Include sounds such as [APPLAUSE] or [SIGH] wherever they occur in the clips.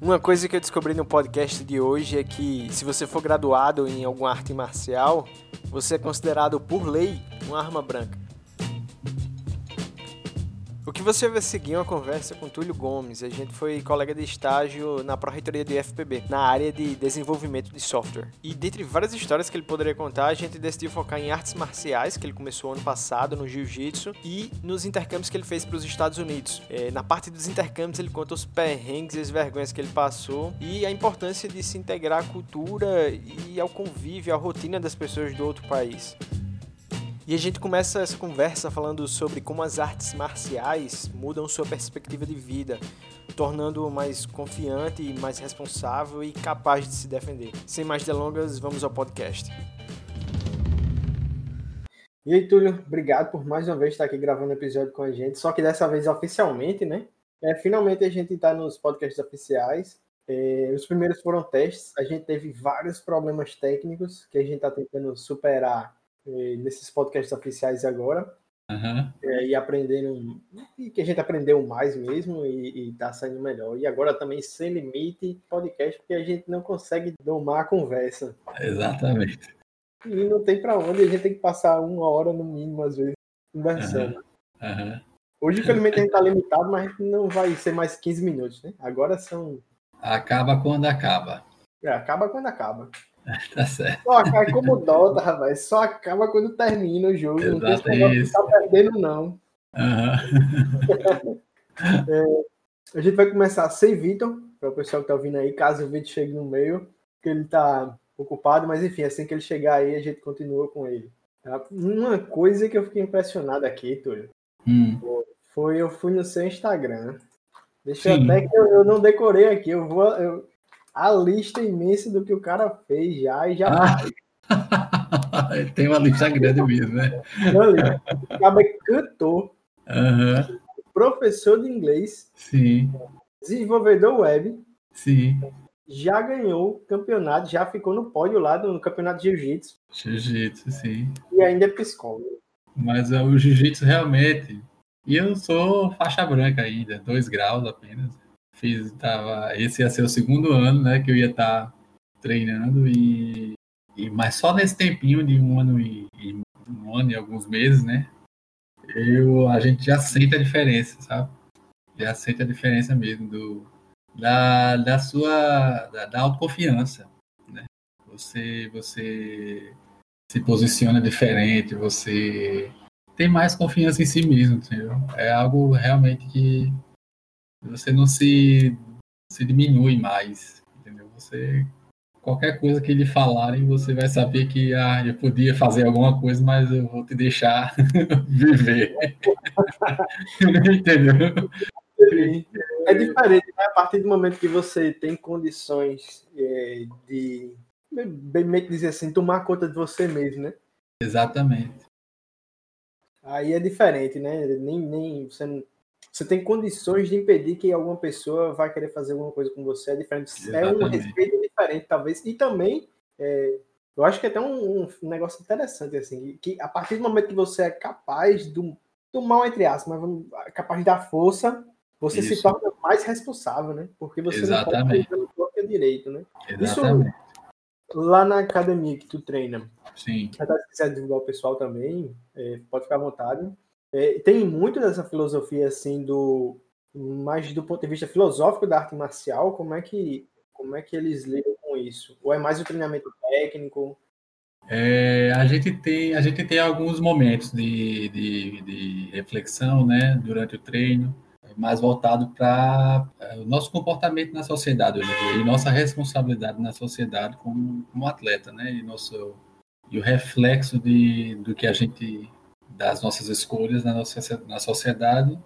Uma coisa que eu descobri no podcast de hoje é que se você for graduado em alguma arte marcial, você é considerado por lei uma arma branca. Que você vai seguir uma conversa com Túlio Gomes. A gente foi colega de estágio na Pró-Reitoria do IFPB, na área de desenvolvimento de software. E dentre várias histórias que ele poderia contar, a gente decidiu focar em artes marciais, que ele começou ano passado no Jiu-Jitsu, e nos intercâmbios que ele fez para os Estados Unidos. É, na parte dos intercâmbios, ele conta os perrengues e as vergonhas que ele passou e a importância de se integrar à cultura e ao convívio, à rotina das pessoas do outro país. E a gente começa essa conversa falando sobre como as artes marciais mudam sua perspectiva de vida, tornando-o mais confiante, mais responsável e capaz de se defender. Sem mais delongas, vamos ao podcast. E aí, Túlio, obrigado por mais uma vez estar aqui gravando o episódio com a gente, só que dessa vez oficialmente, né? É, finalmente a gente está nos podcasts oficiais. É, os primeiros foram testes, a gente teve vários problemas técnicos que a gente está tentando superar nesses podcasts oficiais agora. Uhum. É, e aprendendo, e que a gente aprendeu mais mesmo e, está saindo melhor. E agora também sem limite podcast, porque a gente não consegue domar a conversa. Exatamente. E não tem para onde, a gente tem que passar uma hora no mínimo, às vezes, conversando. Uhum. Uhum. Hoje, infelizmente, a gente está limitado, mas não vai ser mais 15 minutos, né? Agora são. Acaba quando acaba. É, acaba quando acaba. [LAUGHS] tá certo. Só acaba como Dota, rapaz. Só acaba quando termina o jogo. Exato, não tem isso. tá perdendo, não. Uhum. [LAUGHS] é, a gente vai começar sem Vitor, para o pessoal que tá ouvindo aí, caso o Vitor chegue no meio, que ele tá ocupado, mas enfim, assim que ele chegar aí, a gente continua com ele. Tá? Uma coisa que eu fiquei impressionado aqui, Túlio, hum. foi eu fui no seu Instagram. Deixa Sim. eu até que eu, eu, não decorei aqui, eu vou. Eu, a lista imensa do que o cara fez já e já ah. [LAUGHS] Tem uma lista grande mesmo, né? Acaba cantor, uhum. professor de inglês, Sim. desenvolvedor web, Sim. já ganhou campeonato, já ficou no pódio lá no campeonato de jiu-jitsu. Jiu-jitsu, sim. E ainda é psicólogo. Mas uh, o jiu-jitsu realmente. E eu sou faixa branca ainda, dois graus apenas fiz, tava, esse ia ser o segundo ano, né, que eu ia estar tá treinando e, e, mas só nesse tempinho de um ano e, e, um ano e alguns meses, né, eu, a gente já sente a diferença, sabe? Já sente a diferença mesmo do, da, da sua, da, da autoconfiança, né? Você, você se posiciona diferente, você tem mais confiança em si mesmo, entendeu? É algo realmente que você não se, se diminui mais, entendeu? Você qualquer coisa que lhe falarem, você vai saber que ah, eu podia fazer alguma coisa, mas eu vou te deixar [LAUGHS] viver. [LAUGHS] Entendeu? É diferente, né? A partir do momento que você tem condições é, de, bem dizer assim, tomar conta de você mesmo, né? Exatamente. Aí é diferente, né? Nem, nem você não você tem condições de impedir que alguma pessoa vai querer fazer alguma coisa com você. É diferente. Exatamente. É um respeito diferente, talvez. E também, é, eu acho que é até um, um, negócio interessante, assim, que a partir do momento que você é capaz do, do mal, entre aspas, mas capaz de dar força, você Isso. se torna mais responsável, né? Porque você Exatamente. não pode direito, né? Exatamente. Isso lá na academia que tu treina. Sim. Se quiser divulgar o pessoal também, é, pode ficar à vontade. É, tem muito dessa filosofia assim do mais do ponto de vista filosófico da arte marcial, como é que como é que eles lidam com isso? Ou é mais o treinamento técnico? É, a gente tem a gente tem alguns momentos de, de, de reflexão, né, durante o treino, mais voltado para é, o nosso comportamento na sociedade hoje e nossa responsabilidade na sociedade como, como atleta, né, e nosso e o reflexo de, do que a gente das nossas escolhas na, nossa, na sociedade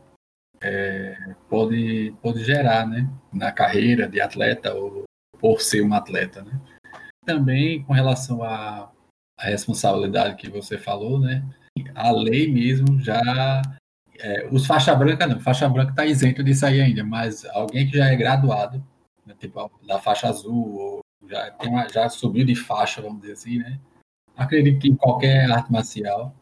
é, pode, pode gerar né, na carreira de atleta ou por ser um atleta. Né? Também com relação à, à responsabilidade que você falou, né, a lei mesmo já. É, os faixa branca não, faixa branca está isento disso aí ainda, mas alguém que já é graduado, né, tipo da faixa azul ou já, tem uma, já subiu de faixa, vamos dizer assim, né? Acredito que em qualquer arte marcial,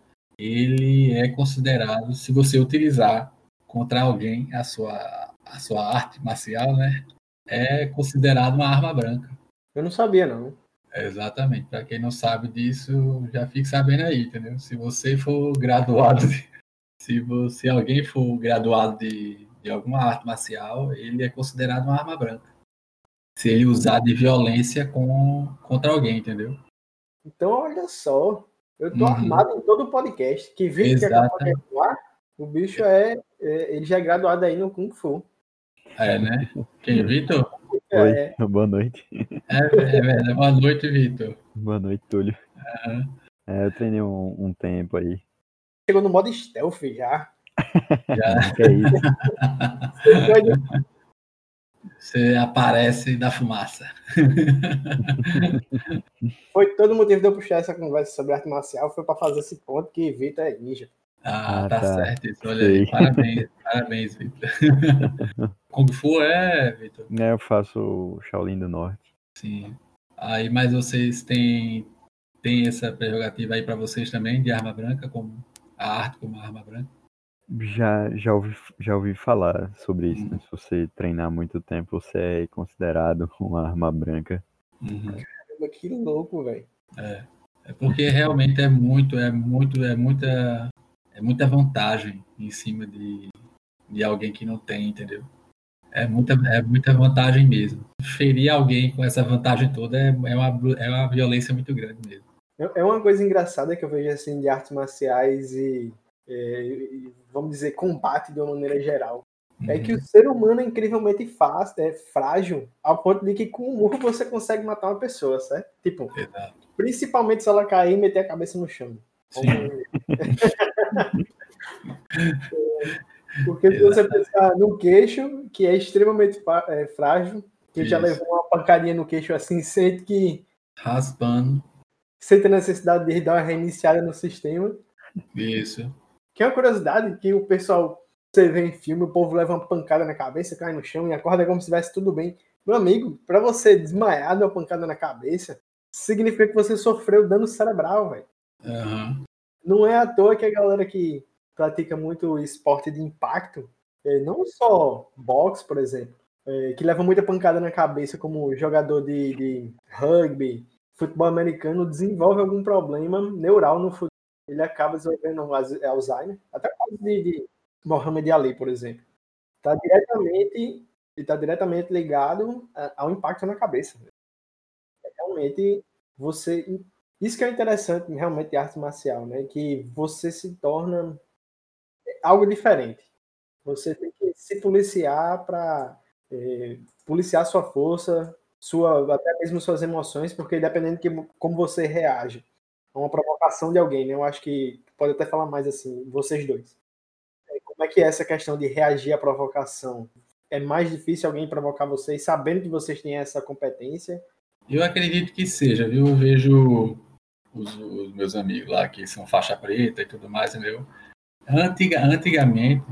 ele é considerado, se você utilizar contra alguém a sua, a sua arte marcial, né? É considerado uma arma branca. Eu não sabia, não. Exatamente. Para quem não sabe disso, já fique sabendo aí, entendeu? Se você for graduado, de, se você alguém for graduado de, de alguma arte marcial, ele é considerado uma arma branca. Se ele usar de violência com, contra alguém, entendeu? Então, olha só. Eu tô uhum. armado em todo o podcast. Que vídeo que de o bicho é, é, Ele já é graduado aí no Kung Fu. É, né? Quem, Vitor? Oi, é. boa noite. É, é verdade. Boa noite, Vitor. Boa noite, Túlio. Uhum. É, eu treinei um, um, tempo aí. Chegou no modo stealth já. [LAUGHS] Já. que é isso? Você aparece da fumaça. [LAUGHS] foi todo o motivo de eu puxar essa conversa sobre arte marcial, foi para fazer esse ponto que Vitor é ninja. Ah, ah tá, tá, certo. Isso, olha aí. Parabéns, [LAUGHS] parabéns, Vitor. [LAUGHS] Kung Fu é, Vitor? É, eu faço Shaolin do Norte. Sim. Aí, mas vocês têm, têm essa prerrogativa aí para vocês também, de arma branca, como a arte como arma branca? Já, já, ouvi, já ouvi falar sobre isso, né? Uhum. Se você treinar muito tempo, você é considerado [LAUGHS] uma arma branca. Uhum. Caramba, que louco, velho. É. É porque realmente é muito, é muito, é muita é muita vantagem em cima de, de alguém que não tem, entendeu? É muita, é muita vantagem mesmo. Ferir alguém com essa vantagem toda é, é, uma, é uma violência muito grande mesmo. É, é uma coisa engraçada que eu vejo assim de artes marciais e, é, vamos dizer, combate de uma maneira geral. Uhum. É que o ser humano é incrivelmente fácil, é frágil, ao ponto de que com um murro você consegue matar uma pessoa, certo? Tipo, Exato. principalmente se ela cair e meter a cabeça no chão. [LAUGHS] Porque se você pensar no queixo, que é extremamente é, frágil, que Isso. já levou uma pancadinha no queixo assim, sente que. Raspando. Sente a necessidade de dar uma reiniciada no sistema. Isso. Que é uma curiosidade que o pessoal, você vê em filme, o povo leva uma pancada na cabeça, cai no chão e acorda como se estivesse tudo bem. Meu amigo, para você desmaiar de uma pancada na cabeça, significa que você sofreu dano cerebral, velho. Uhum. Não é à toa que a galera que pratica muito esporte de impacto, é, não só boxe, por exemplo, é, que leva muita pancada na cabeça como jogador de, de rugby, futebol americano, desenvolve algum problema neural no. Ele acaba desenvolvendo Alzheimer, até o caso de, de Mohamed Ali, por exemplo. Está diretamente, está diretamente ligado ao impacto na cabeça. Realmente, você isso que é interessante realmente de arte marcial, né? Que você se torna algo diferente. Você tem que se policiar para é, policiar sua força, sua até mesmo suas emoções, porque dependendo de como você reage uma provocação de alguém, né? Eu acho que pode até falar mais assim, vocês dois. É, como é que é essa questão de reagir à provocação? É mais difícil alguém provocar vocês sabendo que vocês têm essa competência? Eu acredito que seja, viu? Eu vejo os, os, meus amigos lá que são faixa preta e tudo mais, entendeu? Antiga, antigamente,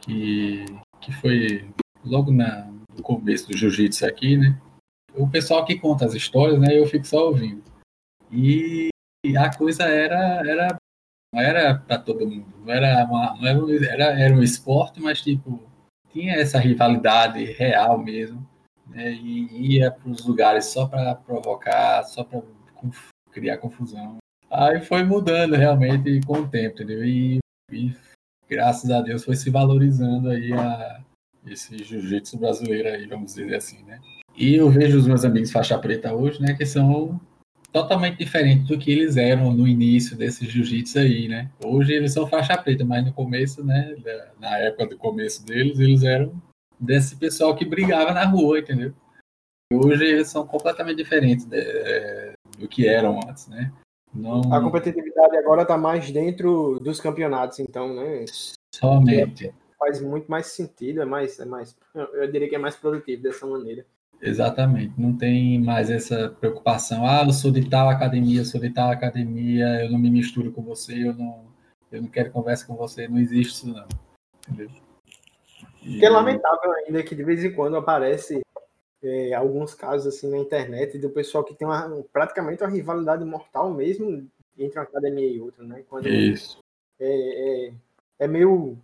que, que foi logo na, no começo do jiu-jitsu aqui, né? O pessoal que conta as histórias, né? Eu fico só ouvindo. E a coisa era era não era para todo mundo, não era uma, não era, era, era um esporte, mas tipo tinha essa rivalidade real mesmo, né? E ia para os lugares só para provocar, só para criar confusão. Aí foi mudando realmente com o tempo, entendeu? E, e graças a Deus foi se valorizando aí a, esse jiu-jitsu brasileiro aí, vamos dizer assim, né? E eu vejo os meus amigos faixa preta hoje, né, que são totalmente diferentes do que eles eram no início desse jiu-jitsu aí, né? Hoje eles são faixa preta, mas no começo, né, na época do começo deles, eles eram desse pessoal que brigava na rua, entendeu? Hoje eles são completamente diferentes de, é, do que eram antes, né? Não... A competitividade agora está mais dentro dos campeonatos, então, né? Somente. Faz muito mais sentido, é mais, é mais, eu diria que é mais produtivo dessa maneira. Exatamente, não tem mais essa preocupação. Ah, eu sou de tal academia, sou de tal academia, eu não me misturo com você, eu não, eu não quero conversa com você. Não existe isso, não. Entendeu? E... Que é lamentável ainda que de vez em quando aparece é, alguns casos assim na internet do pessoal que tem uma, praticamente uma rivalidade mortal mesmo entre uma academia e outra, né? Quando isso. É, é, é meio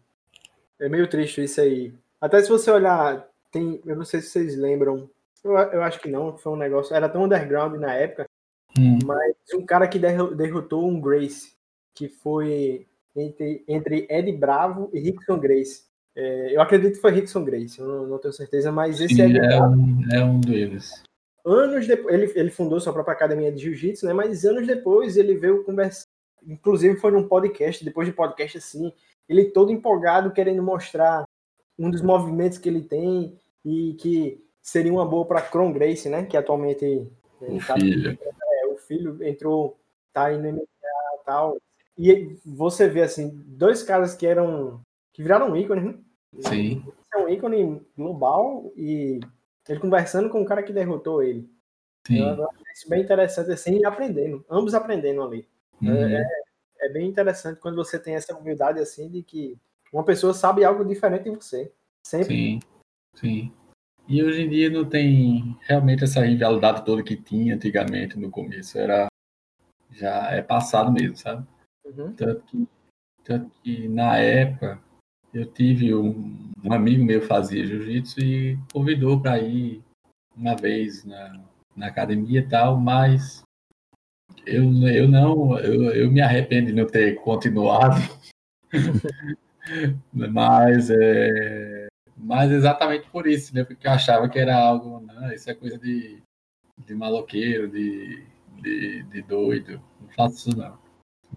é meio triste isso aí. Até se você olhar, tem, eu não sei se vocês lembram, eu, eu acho que não, foi um negócio, era tão underground na época, hum. mas um cara que derrotou um Grace, que foi entre, entre Ed Bravo e Rickson Grace. É, eu acredito que foi Rickson Grace, eu não, não tenho certeza, mas esse Sim, é, um, é um deles. Anos depois, ele, ele fundou sua própria academia de jiu-jitsu, né? Mas anos depois ele veio conversar, inclusive foi num podcast, depois de podcast assim, ele todo empolgado querendo mostrar um dos movimentos que ele tem e que seria uma boa para Kron Grace, né? Que atualmente o tá, filho. É, o filho entrou, tá MMA e tal. E você vê assim, dois caras que eram que viraram um ícone, né? Sim. É um ícone global e ele conversando com o cara que derrotou ele. Sim. Eu acho isso bem interessante assim, e aprendendo, ambos aprendendo ali. Uhum. É, é, bem interessante quando você tem essa humildade assim de que uma pessoa sabe algo diferente de você. Sempre. Sim, sim. E hoje em dia não tem realmente essa rivalidade toda que tinha antigamente no começo. Era já é passado mesmo, sabe? Uhum. Tanto, que, tanto que na época eu tive um, um amigo meu fazia jiu-jitsu e convidou para ir uma vez na, na academia e tal, mas eu, eu não, eu, eu me arrependo de não ter continuado. [LAUGHS] mas é, mas exatamente por isso, né? Porque eu achava que era algo, isso é coisa de, de maloqueiro, de, de, de doido. Não faço isso não.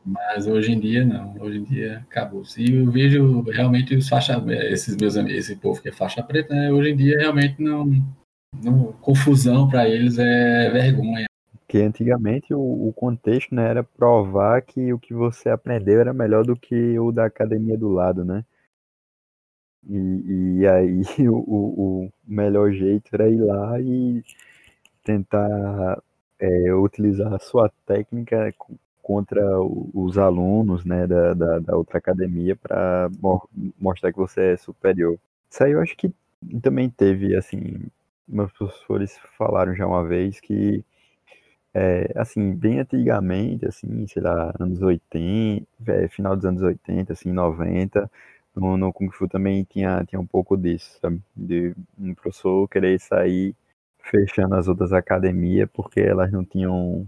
Mas hoje em dia não, hoje em dia acabou. E eu vejo realmente os faixa, esses meus amigos, esse povo que é faixa preta, né? hoje em dia realmente não, não confusão para eles é vergonha. Porque antigamente o, o, contexto né, era provar que o que você aprendeu era melhor do que o da academia do lado, né? E, e aí [LAUGHS] o, o melhor jeito era ir lá e tentar é, utilizar a sua técnica contra os alunos né, da, da, da outra academia para mostrar que você é superior. Isso aí eu acho que também teve, assim, meus professores falaram já uma vez que, é, assim, bem antigamente, assim, sei lá, anos 80, é, final dos anos 80, assim, 90, no, no Kung Fu também tinha, tinha um pouco disso, sabe? De um professor querer sair fechando as outras academias porque elas não tinham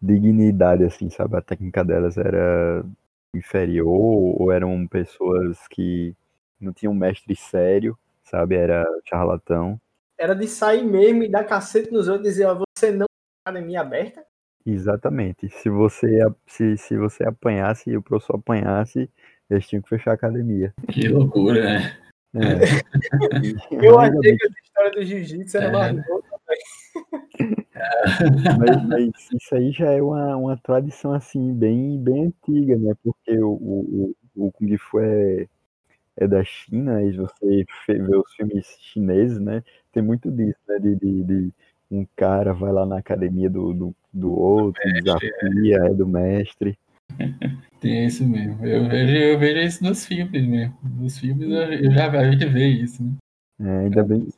dignidade, assim, sabe? A técnica delas era inferior ou eram pessoas que não tinham mestre sério, sabe? Era charlatão. Era de sair mesmo e dar cacete nos outros e dizer, ó, você não tem academia aberta? Exatamente. Se você, se, se você apanhasse e o professor apanhasse, eles tinham que fechar a academia. Que loucura, né? É. [LAUGHS] Eu achei que a história do jiu-jitsu era é. mais [LAUGHS] louca, mas, mas, isso aí já é uma, uma tradição assim bem, bem antiga, né? Porque o, o, o Kung Fu é, é da China e você vê os filmes chineses, né? Tem muito disso, né? De, de, de um cara vai lá na academia do, do, do outro, mestre, desafia, é. é do mestre. [LAUGHS] Tem isso mesmo. Eu vejo, eu vejo isso nos filmes mesmo. Nos filmes eu, já a gente vê isso, né? É, ainda bem,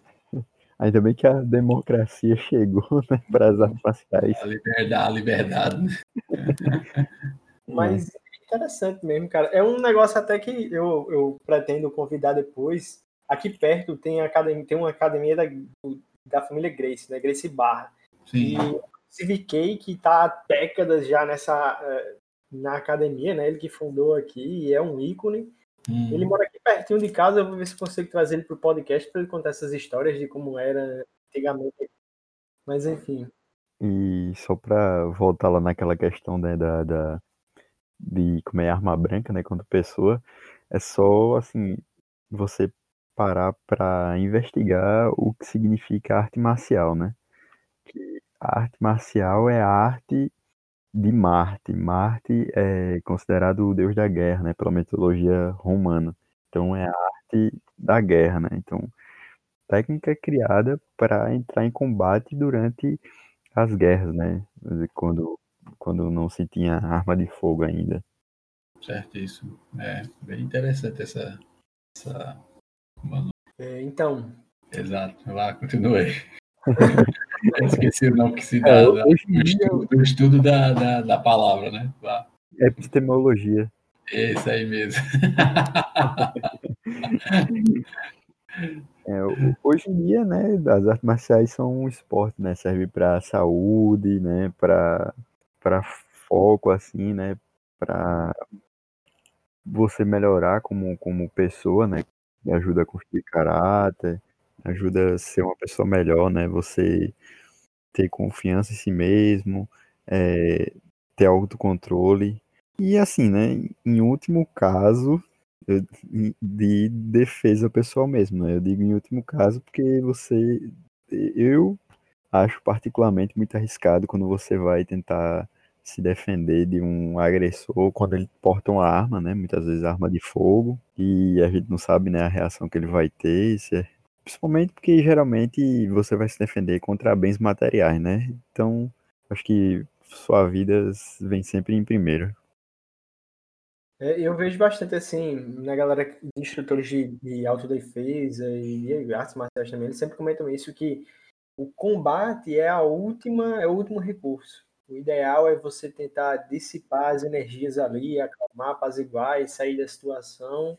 Ainda bem que a democracia chegou [LAUGHS] né, para as artes marciais. A liberdade, a liberdade. Né? [LAUGHS] Mas é interessante mesmo, cara. É um negócio até que eu, eu pretendo convidar depois. Aqui perto tem, academia, tem uma academia da, da família Grace, né? Grace Barra. Sim. E Civic que está há décadas já nessa eh, na academia, né? Ele que fundou aqui e é um ícone. Hum. Ele mora aqui pertinho de casa, eu vou ver se consigo trazer ele para o podcast para ele contar essas histórias de como era antigamente. Mas enfim. E só para voltar lá naquela questão né, da, da, de como é arma branca, né, quanto pessoa, é só assim você parar para investigar o que significa arte marcial, né? Que a arte marcial é a arte de Marte. Marte é considerado o deus da guerra, né, pela mitologia romana. Então é a arte da guerra, né? Então, técnica criada para entrar em combate durante as guerras, né? Quando quando não se tinha arma de fogo ainda. Certo, isso. É bem interessante essa essa é, então. Exato. Lá, continue. Esqueci o nome que se dá É, da- hoje do em dia estudo, do estudo da, da, da palavra, né? É epistemologia. Esse aí mesmo. [LAUGHS] É, hoje em dia, né, as artes marciais são um esporte, né, serve para saúde, né, para para foco assim, né, para você melhorar como como pessoa, né, ajuda a construir caráter, ajuda a ser uma pessoa melhor, né, você ter confiança em si mesmo, é, ter autocontrole e assim, né, em último caso eu- de defesa pessoal mesmo, né? Eu digo em último caso porque você, eu acho particularmente muito arriscado quando você vai tentar se defender de um agressor quando ele porta uma arma, né? Muitas vezes arma de fogo e a gente não sabe, né, a reação que ele vai ter, se é- principalmente porque geralmente você vai se defender contra bens materiais, né? Então, acho que sua vida vem sempre em primeiro. É, eu vejo bastante assim, na galera, de instrutores de, de autodefesa e artes marciais também, eles sempre comentam isso, que o combate é a última, é o último recurso. O ideal é você tentar dissipar as energias ali, acalmar, apaziguar e sair da situação.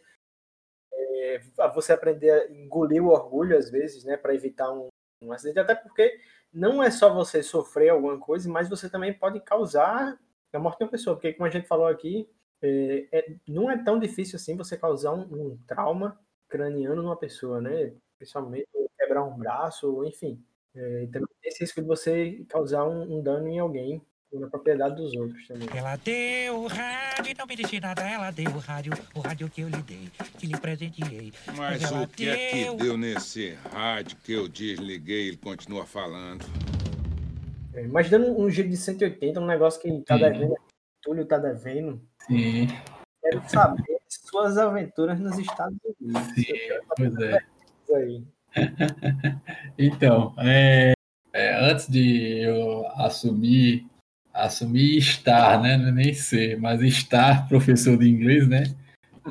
É, você aprender a engolir o orgulho às vezes, né, para evitar um, um acidente, até porque não é só você sofrer alguma coisa, mas você também pode causar a morte de uma pessoa, porque como a gente falou aqui, é, é- não é tão difícil assim você causar um, um trauma craniano numa pessoa, né? Principalmente quebrar um braço, enfim. É, também tem esse risco de você causar um, um dano em alguém na propriedade dos outros também. Ela deu o rádio, não me disse nada, ela deu o rádio, o rádio que eu lhe dei, que lhe presenteei. Mas ela o que é que deu- deu nesse rádio que eu desliguei ele continua falando? É, mas dando um giro de 180, um negócio que tá Sim. devendo, Túlio tá devendo, Sim, quero saber suas aventuras nos Estados Unidos. sim, pois é. Isso aí. [LAUGHS] Então, é, é, antes de eu assumir, assumir estar, né? é Nem ser, mas estar professor de inglês, né?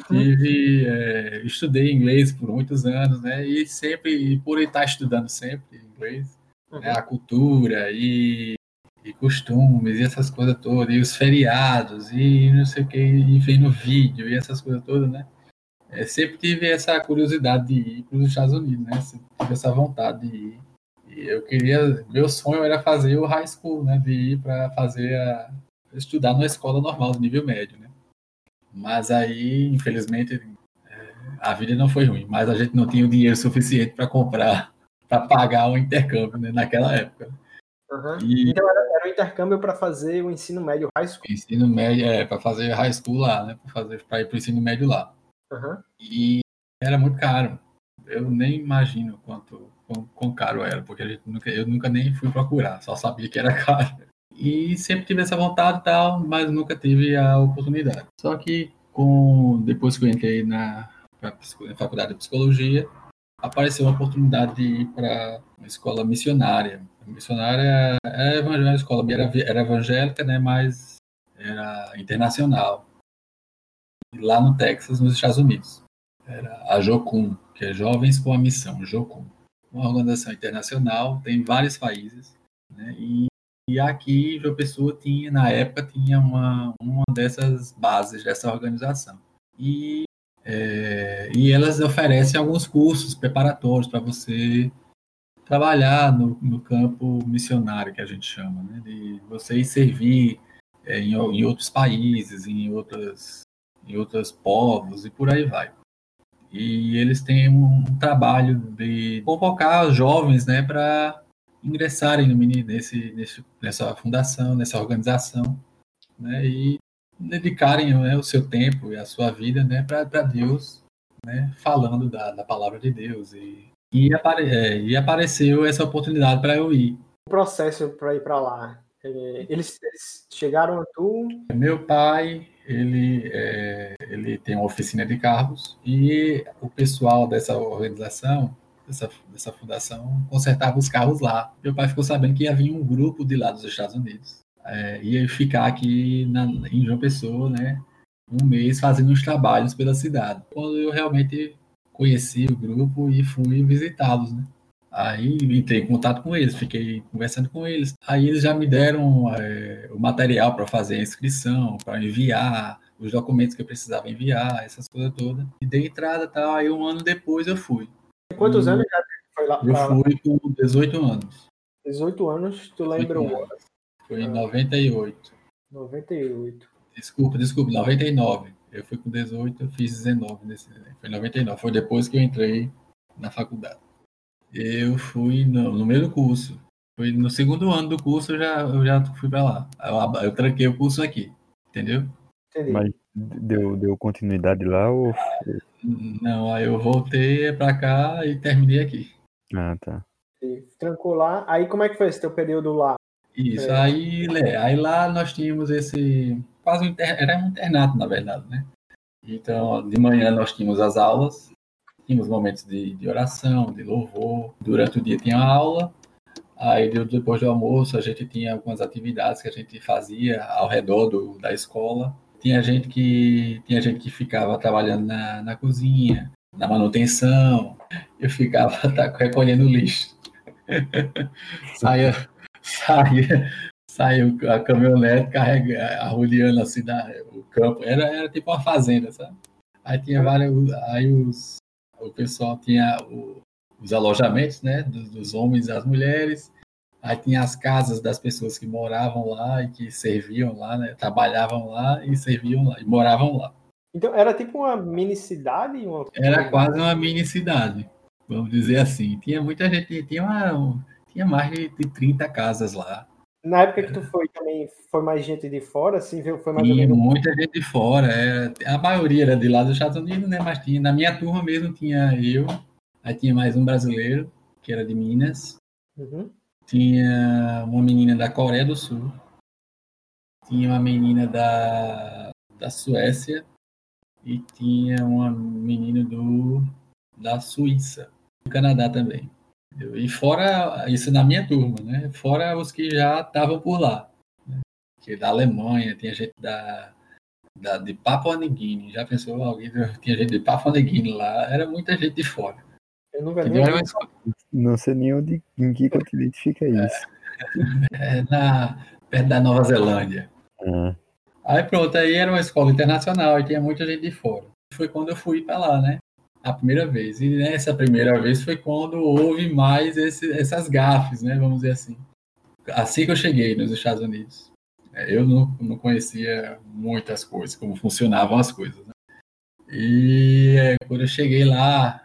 Tive, é, estudei inglês por muitos anos, né? E sempre, e por estar estudando sempre inglês, né, a cultura e, e costumes e essas coisas todas, e os feriados e não sei o que, e vendo vídeo e essas coisas todas, né? É, sempre tive essa curiosidade de ir para os Estados Unidos, né? Sempre tive essa vontade de ir. Eu queria, meu sonho era fazer o high school, né? De ir para fazer a, estudar numa escola normal, de nível médio, né? Mas aí, infelizmente, é, a vida não foi ruim, mas a gente não tinha o dinheiro suficiente para comprar, para pagar o intercâmbio né, naquela época. Aham. E Então era, era um intercâmbio para fazer o ensino médio high school. ensino médio, é, para fazer high school lá, né? Para fazer, para ir para o ensino médio lá. Aham. E era muito caro. Eu nem imagino quanto quão, caro era, porque nunca, eu nunca nem fui procurar, só sabia que era [LAUGHS] caro. E sempre tive essa vontade e tal, mas nunca tive a oportunidade. Só que com depois que eu entrei na, na faculdade de psicologia, apareceu uma oportunidade de ir para uma escola missionária. A missionária era evangélica, a escola era, era evangélica, né, mas era internacional. Lá no Texas, nos Estados Unidos. Era a Jocum, que é Jovens com a Missão, Jocum. Uma organização internacional, tem vários países, né, e, e aqui João Pessoa tinha, na época, tinha uma, uma dessas bases dessa organização. E é, e elas oferecem alguns cursos preparatórios para você trabalhar no, no campo missionário, que a gente chama, né? de você ir servir é, em, em outros países, em outras, em outros povos e por aí vai. E eles têm um, um trabalho de convocar os jovens né, para ingressarem no, nesse, nesse, nessa fundação, nessa organização, né, e dedicarem né, o seu tempo e a sua vida né, para Deus, né, falando da, da palavra de Deus. E, e, apare, é, e apareceu essa oportunidade para eu ir. O processo para ir para lá. é, Eles, eles chegaram a tu. Meu pai, ele, é, ele tem uma oficina de carros e o pessoal dessa organização, dessa, dessa fundação, consertava os carros lá. Meu pai ficou sabendo que ia vir um grupo de lá dos Estados Unidos. É, ia ficar aqui na, em João Pessoa, né? Um mês fazendo uns trabalhos pela cidade. Quando eu realmente conheci o grupo e fui visitá-los, né? Aí entrei em contato com eles, fiquei conversando com eles. Aí eles já me deram é, o material para fazer a inscrição, para enviar, os documentos que eu precisava enviar, essas coisas todas. E dei entrada e tal. Aí um ano depois eu fui. Quantos Hum. anos já foi lá? Eu lá? fui com 18 anos. 18 anos, tu lembra o 18 ano? Foi em 98. 98. Desculpa, desculpa, 99. Eu fui com 18, eu fiz 19 nesse. Foi em 99. Foi depois que eu entrei na faculdade. Eu fui no, no meio do curso. Foi no segundo ano do curso eu já, eu já fui para lá. Eu, eu tranquei o curso aqui. Entendeu? Entendi. Mas deu, deu continuidade lá ou. Não, aí eu voltei para cá e terminei aqui. Ah, tá. Trancou lá. Aí como é que foi esse teu período lá? Isso, É. aí, é, aí lá nós tínhamos esse. Quase um inter- era um internato, na verdade, né? Então, de manhã nós tínhamos as aulas, tínhamos momentos de, de oração, de louvor. Durante o dia tinha aula. Aí de- depois do almoço a gente tinha algumas atividades que a gente fazia ao redor do, da escola. Tinha gente que tinha gente que ficava trabalhando na, na cozinha, na manutenção. Eu ficava [LAUGHS] tá, recolhendo lixo. [LAUGHS] saía, saía, saiu a caminhonete carregando, arrodeando a cidade, o campo. Era, era tipo uma fazenda, sabe? Aí tinha vários. Aí os, o pessoal tinha o- os alojamentos, né? Dos, dos homens e das mulheres. Aí tinha as casas das pessoas que moravam lá e que serviam lá, né? Trabalhavam lá e serviam lá, e moravam lá. Então era tipo uma mini cidade? Uma... Era quase uma mini cidade, vamos dizer assim. Tinha muita gente, tinha, uma, tinha mais de, de 30 casas lá. Na época que tu foi também, foi mais gente de fora, assim, viu? Foi mais Tinha menos. muita gente de fora. era- a maioria era de lá dos Estados Unidos, né? Mas tinha, na minha turma mesmo tinha eu, aí tinha mais um brasileiro, que era de Minas, Uhum. tinha uma menina da Coreia do Sul, tinha uma menina da, da Suécia e tinha uma menina do, da Suíça, do Canadá também. E fora, isso na minha turma, né? Fora os que já estavam por lá. né? Que da Alemanha, tinha gente da, da, de Papua New Guinea. Já pensou alguém? Tinha gente de Papua New Guinea lá, era muita gente de fora. Eu nunca nem escola- Não sei nem onde, em que continente fica isso. [LAUGHS] é, na, perto da Nova Zelândia. Ah, Aí pronto, aí era uma escola internacional e tinha muita gente de fora. Foi quando eu fui para lá, né? A primeira vez. E nessa primeira vez foi quando houve mais esse- essas gafes, né? Vamos dizer assim. Assim que eu cheguei nos Estados Unidos. É, Eu não, não conhecia muitas coisas, como funcionavam as coisas. Né? E é, quando eu cheguei lá,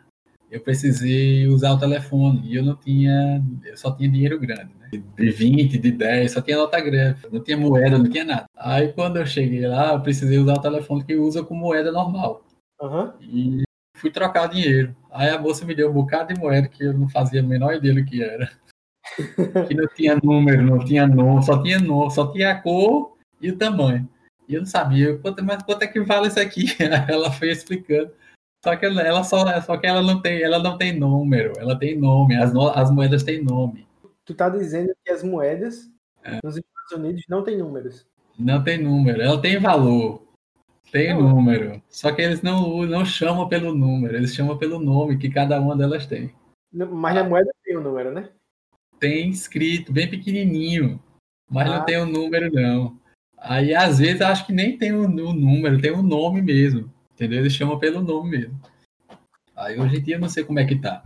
eu precisei usar o telefone. E eu não tinha, eu só tinha dinheiro grande, né? De 20, de 10, só tinha nota grande. Não tinha moeda, não tinha nada. Aí quando eu cheguei lá, eu precisei usar o telefone que usa com moeda normal. Aham. E fui trocar dinheiro. Aí a moça me deu um bocado de moeda que eu não fazia a menor ideia do que era. [LAUGHS] que não tinha número, não tinha nome, só tinha nome, só tinha a cor e o tamanho. E eu não sabia, quanto, mas quanto é que vale isso aqui? [LAUGHS] Ela foi explicando. Só que ela, ela só, só que ela não tem, ela não tem número, ela tem nome, as, no- as moedas têm nome. Tu tá dizendo que as moedas É. nos Estados Unidos não tem números. Não tem número, ela tem valor. Tem número. Só que eles não, não chamam pelo número, eles chamam pelo nome que cada uma delas tem. Mas Ah. na moeda tem o número, né? tem escrito bem pequenininho, mas Ah. não tem o número não. Aí às vezes acho que nem tem o, o número, tem o nome mesmo, entendeu? Eles chamam pelo nome mesmo. Aí hoje em dia eu não sei como é que tá.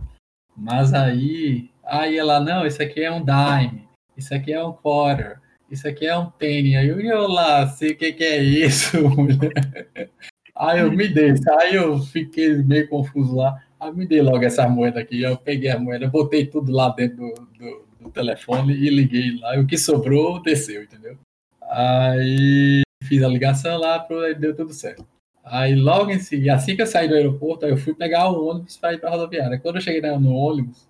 Mas aí, aí ela, não, isso aqui é um dime, isso aqui é um quarter, isso aqui é um penny. Aí eu, eu lá, sei o que que é isso. [LAUGHS] mulher. Aí eu me dei, aí eu fiquei meio confuso lá. Aí me dei logo essa moeda aqui. Eu peguei a moeda, botei tudo lá dentro do, do, do telefone e liguei lá. E o que sobrou, desceu, entendeu? Aí fiz a ligação lá, deu tudo certo. Aí logo em seguida, assim que eu saí do aeroporto, eu fui pegar o ônibus para ir para a rodoviária. Quando eu cheguei no ônibus,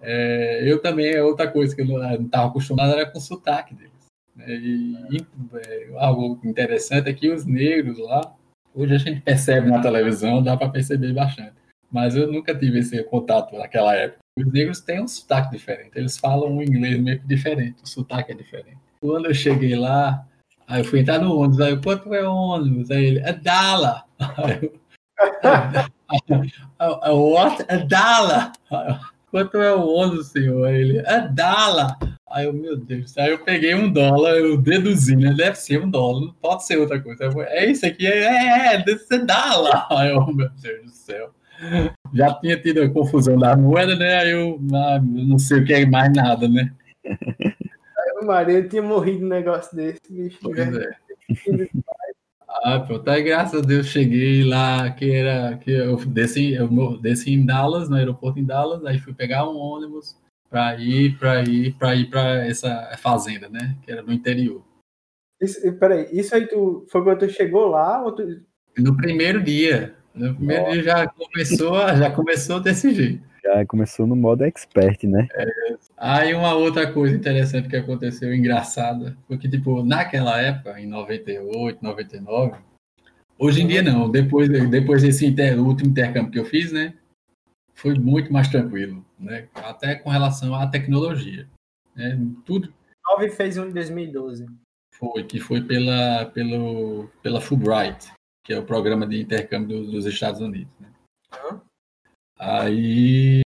é, eu também, é outra coisa que eu não estava acostumado, era com o sotaque deles. Né? E, e, é, algo interessante é que os negros lá, hoje a gente percebe na televisão, dá para perceber bastante. Mas eu nunca tive esse contato naquela época. Os negros têm um sotaque diferente, eles falam um inglês meio que diferente, o sotaque é diferente. Quando eu cheguei lá, aí eu fui entrar no ônibus, aí eu, quanto é ônibus? Aí ele, é dala. [LAUGHS] Aí eu, "A- a- What? A dala? Quanto é o ônibus, senhor? Aí ele, é dólar. Aí eu, meu Deus, aí eu peguei um dólar, eu deduzi, né? Deve ser um dólar, não pode ser outra coisa. Eu, é isso aqui, é, é, é, deve ser dólar. [LAUGHS] Aí eu, meu Deus do céu. Já tinha tido a confusão da moeda, né? Aí eu, ah, não sei o que é mais nada, né? Aí, Maria, eu tinha morrido um negócio desse, bicho. Pois é. Ah, pronto. Aí, graças a Deus, cheguei lá, que era. Que eu desci, eu desci em Dallas, no aeroporto em Dallas, aí fui pegar um ônibus para ir para ir para ir para essa fazenda, né? Que era no interior. Isso, peraí, isso aí tu, foi quando tu chegou lá? Ou tu... No primeiro dia. No primeiro Nossa. dia já começou, já começou desse jeito. Já começou no modo expert, né? É, aí uma outra coisa interessante que aconteceu, engraçada, foi que, tipo, naquela época, em 98, 99, hoje em dia não, depois, depois desse inter, último intercâmbio que eu fiz, né, foi muito mais tranquilo, né, até com relação à tecnologia. Né, tudo. 9 fez um em 2012. Foi, que foi pela, pelo, pela Fulbright, que é o programa de intercâmbio dos, dos Estados Unidos. Né. Uhum. Aí,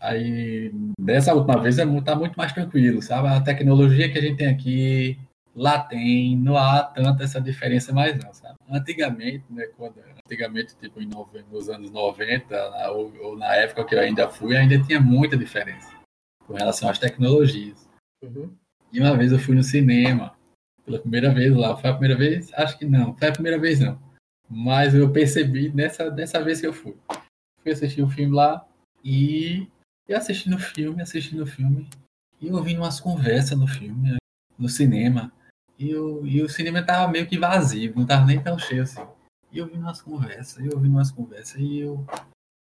aí dessa última vez é, tá muito mais tranquilo, sabe? A tecnologia que a gente tem aqui, lá tem, não há tanta essa diferença mais não, sabe? Antigamente, né, quando, antigamente, tipo em nos anos 90, ou, ou, na época que eu ainda fui, ainda tinha muita diferença com relação às tecnologias. Uhum. E uma vez eu fui no cinema, pela primeira vez lá, foi a primeira vez? Acho que não, foi a primeira vez não. Mas eu percebi nessa, dessa vez que eu fui fui assistir o um filme lá e, e assistindo o filme, assistindo o filme, e ouvindo umas conversas no filme, no cinema. E, eu, e o cinema tava meio que vazio, não tava nem tão cheio assim. E eu ouvindo umas conversas, e ouvindo umas conversas, e eu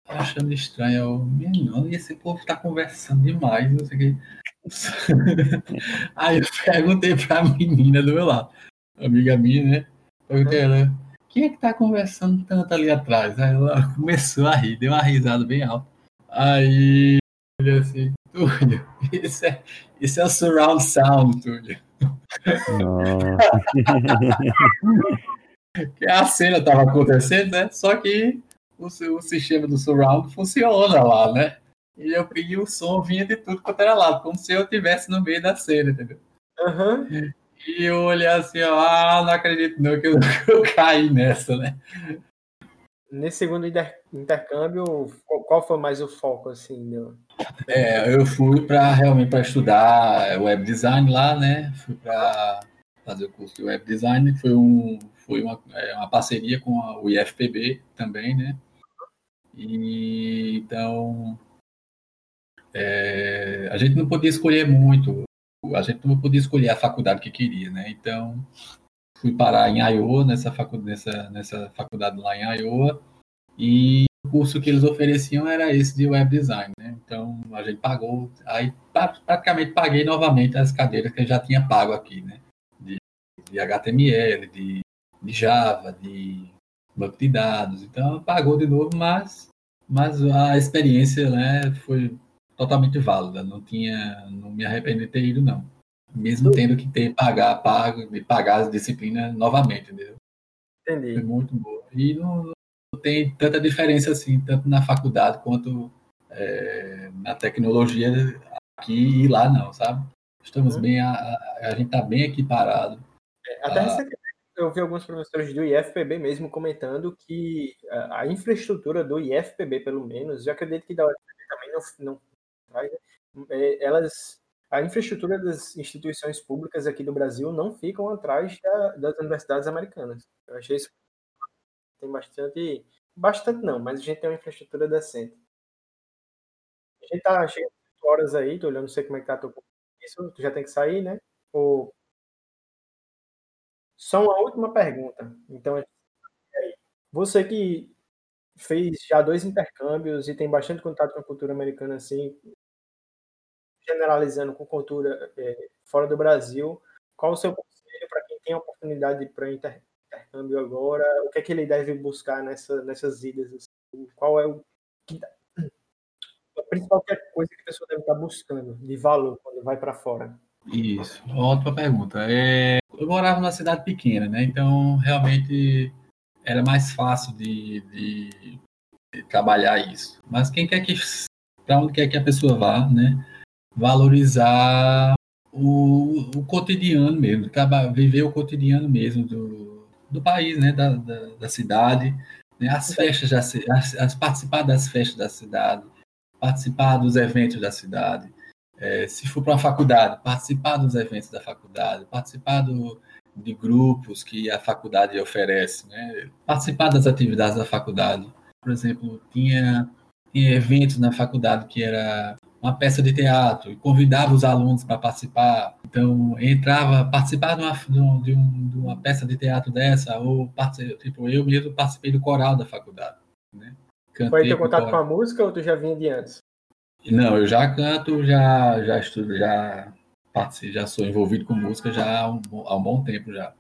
achando estranho, eu, menino, esse povo tá conversando demais, não sei o que. [LAUGHS] Aí eu perguntei pra menina do meu lado, amiga minha, né? Perguntei ela, quem é que tá conversando tanto ali atrás? Aí ela [LAUGHS] começou a rir, deu uma risada bem alta. Aí ele assim, Túlio, isso é, isso é o surround sound, Túlio. [LAUGHS] que a cena tava acontecendo, né? Só que o, o sistema do surround funciona lá, né? E eu peguei o som vinha de tudo quanto era lado, como se eu estivesse no meio da cena, entendeu? Uhum. E eu olhei assim, ó, ah, não acredito não que eu, [LAUGHS] eu caí nessa, né? Nesse segundo inter, intercâmbio, qual foi mais o foco, assim? Do... É, eu fui para realmente para estudar web design lá, né? Fui para fazer o curso de web design, foi um foi uma, é, uma parceria com a, o IFPB também, né? E então é, a gente não podia escolher muito a gente não podia escolher a faculdade que queria, né? Então, fui parar em Iowa, nessa, nessa, nessa faculdade lá em Iowa, e o curso que eles ofereciam era esse de web design, né? Então, a gente pagou, aí praticamente paguei novamente as cadeiras que eu já tinha pago aqui, né? De, de HTML, de, de Java, de banco de dados, então pagou de novo, mas, mas a experiência né, foi totalmente válida. Não tinha, não me arrependo de ter ido não, mesmo tendo que ter pagar, pago, de pagar as disciplinas novamente, entendeu? Entendi. Foi muito boa. E não, não tem tanta diferença assim, tanto na faculdade quanto é, na tecnologia aqui e lá não, sabe? Estamos uhum. bem, a, a, a, gente está bem equiparado. É, até recentemente eu vi alguns professores do IFPB mesmo comentando que a, a infraestrutura do IFPB, pelo menos, eu acredito que da UFPB também não, não né? É, elas a infraestrutura das instituições públicas aqui do Brasil não ficam atrás da, das universidades americanas. Eu achei isso tem bastante bastante não, mas a gente tem uma infraestrutura decente. A gente tá chegando horas aí, tô olhando, não sei como é que tá teu isso, tu já tem que sair, né? Ou só uma última pergunta. Então, você que fez já dois intercâmbios e tem bastante contato com a cultura americana assim, generalizando com cultura é, fora do Brasil, qual o seu conselho para quem tem oportunidade para inter, intercâmbio agora? O que é que ele deve buscar nessa, nessas idas? Assim? Qual é o que, a principal coisa que a pessoa deve estar buscando de valor quando vai para fora? Isso, ótima pergunta. É, eu morava numa cidade pequena, né? Então realmente era mais fácil de, de, de trabalhar isso. Mas quem quer que para onde quer que a pessoa vá, né? Valorizar o, o cotidiano mesmo, acabar viver o cotidiano mesmo do, do país, né? Da, da, da cidade, né? as festas, da, as, as, participar das festas da cidade, participar dos eventos da cidade. É, se for para uma faculdade, participar dos eventos da faculdade, participar do, de grupos que a faculdade oferece, né? participar das atividades da faculdade. Por exemplo, tinha, tinha eventos na faculdade que era uma peça de teatro e convidava os alunos para participar. Então, entrava, participar de uma, de, um, de uma peça de teatro dessa, ou tipo, eu mesmo participei do coral da faculdade. Né? Cantei Foi teu contato com a música ou tu já vinha de antes? Não, eu já canto, já, já estudo, já participo, já sou envolvido com música já há um, há um bom tempo já.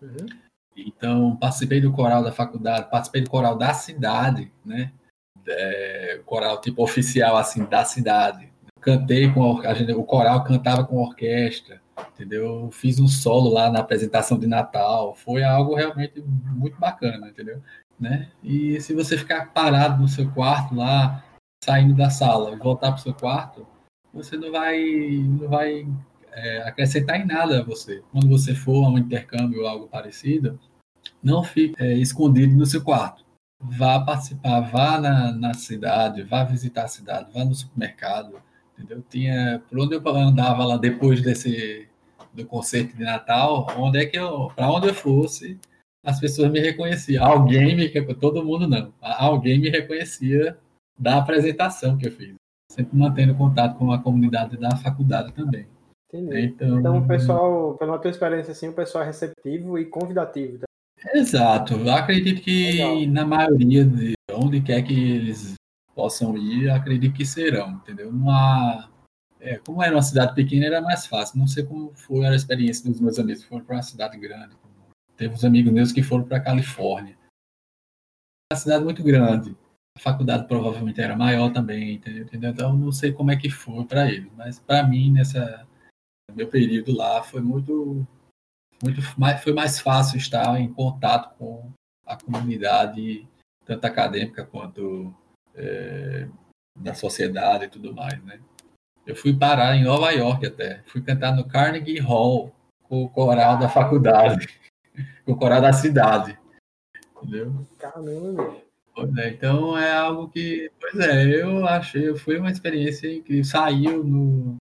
Uhum. Então, participei do coral da faculdade, participei do coral da cidade, né? É, coral tipo oficial, assim, da cidade. Cantei com a, gente, o coral cantava com orquestra, entendeu? Fiz um solo lá na apresentação de Natal. Foi algo realmente muito bacana, entendeu? Né? E se você ficar parado no seu quarto lá, saindo da sala e voltar para o seu quarto, você não vai, não vai é, acrescentar em nada a você. Quando você for a um intercâmbio ou algo parecido, não fique é, escondido no seu quarto. Vá participar, vá na, na cidade, vá visitar a cidade, vá no supermercado, entendeu? Tinha, por onde eu andava lá depois desse do concerto de Natal, onde é que eu, para onde eu fosse, as pessoas me reconheciam. Alguém me, todo mundo não, alguém me reconhecia da apresentação que eu fiz. Sempre mantendo contato com a comunidade da faculdade também. Entendi. Então, então o pessoal, pela tua experiência, assim, o pessoal é receptivo e convidativo. Tá? Exato. Eu acredito que Legal. na maioria de onde quer que eles possam ir, acredito que serão, entendeu? É, como era uma cidade pequena, era mais fácil. Não sei como foi a experiência dos meus amigos que foram para uma cidade grande. Teve uns amigos meus que foram para a Califórnia. Uma cidade muito grande a faculdade provavelmente era maior também, entendeu? Então não sei como é que foi para ele, mas para mim nessa meu período lá foi muito muito mais foi mais fácil estar em contato com a comunidade tanto acadêmica quanto é, da sociedade e tudo mais, né? Eu fui parar em Nova York até, fui cantar no Carnegie Hall com o coral da faculdade, [LAUGHS] com o coral da cidade, entendeu? Caramba, Pois é, então é algo que, pois é, eu achei, foi uma experiência que saiu no,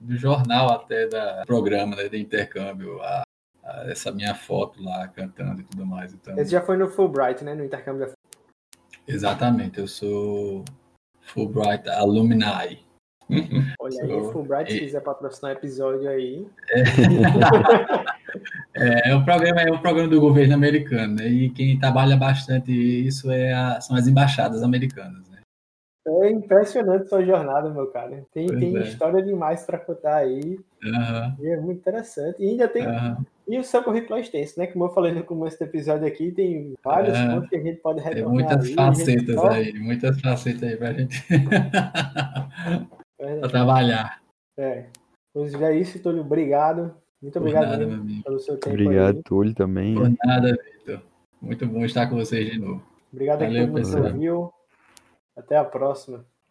no jornal até da programa né, de intercâmbio, a, a, essa minha foto lá cantando e tudo mais. Então, Esse já foi no Fulbright, né, no intercâmbio da Exatamente, eu sou Fulbright Alumni. Olha aí, Fulbright, se quiser patrocinar episódio aí. É, [LAUGHS] é, o programa é um programa do governo americano, né? E quem trabalha bastante isso é a, são as embaixadas americanas, né? É impressionante sua jornada, meu cara. Tem, tem é. história demais para contar aí. Uhum. é muito interessante. E ainda tem. Uhum. E o seu currículo é extenso, né? Como eu falei no começo do episódio aqui, tem vários uhum. pontos que a gente pode retomar. Tem muitas aí, facetas aí, muitas facetas aí pra gente [LAUGHS] pra trabalhar. É. Pois é isso, Túlio. Obrigado. Muito obrigado nada, pelo seu tempo. Obrigado, aí. Túlio, também. Por nada, Vitor. Muito bom estar com vocês de novo. Obrigado Valeu, a todo mundo que ouviu. Até a próxima.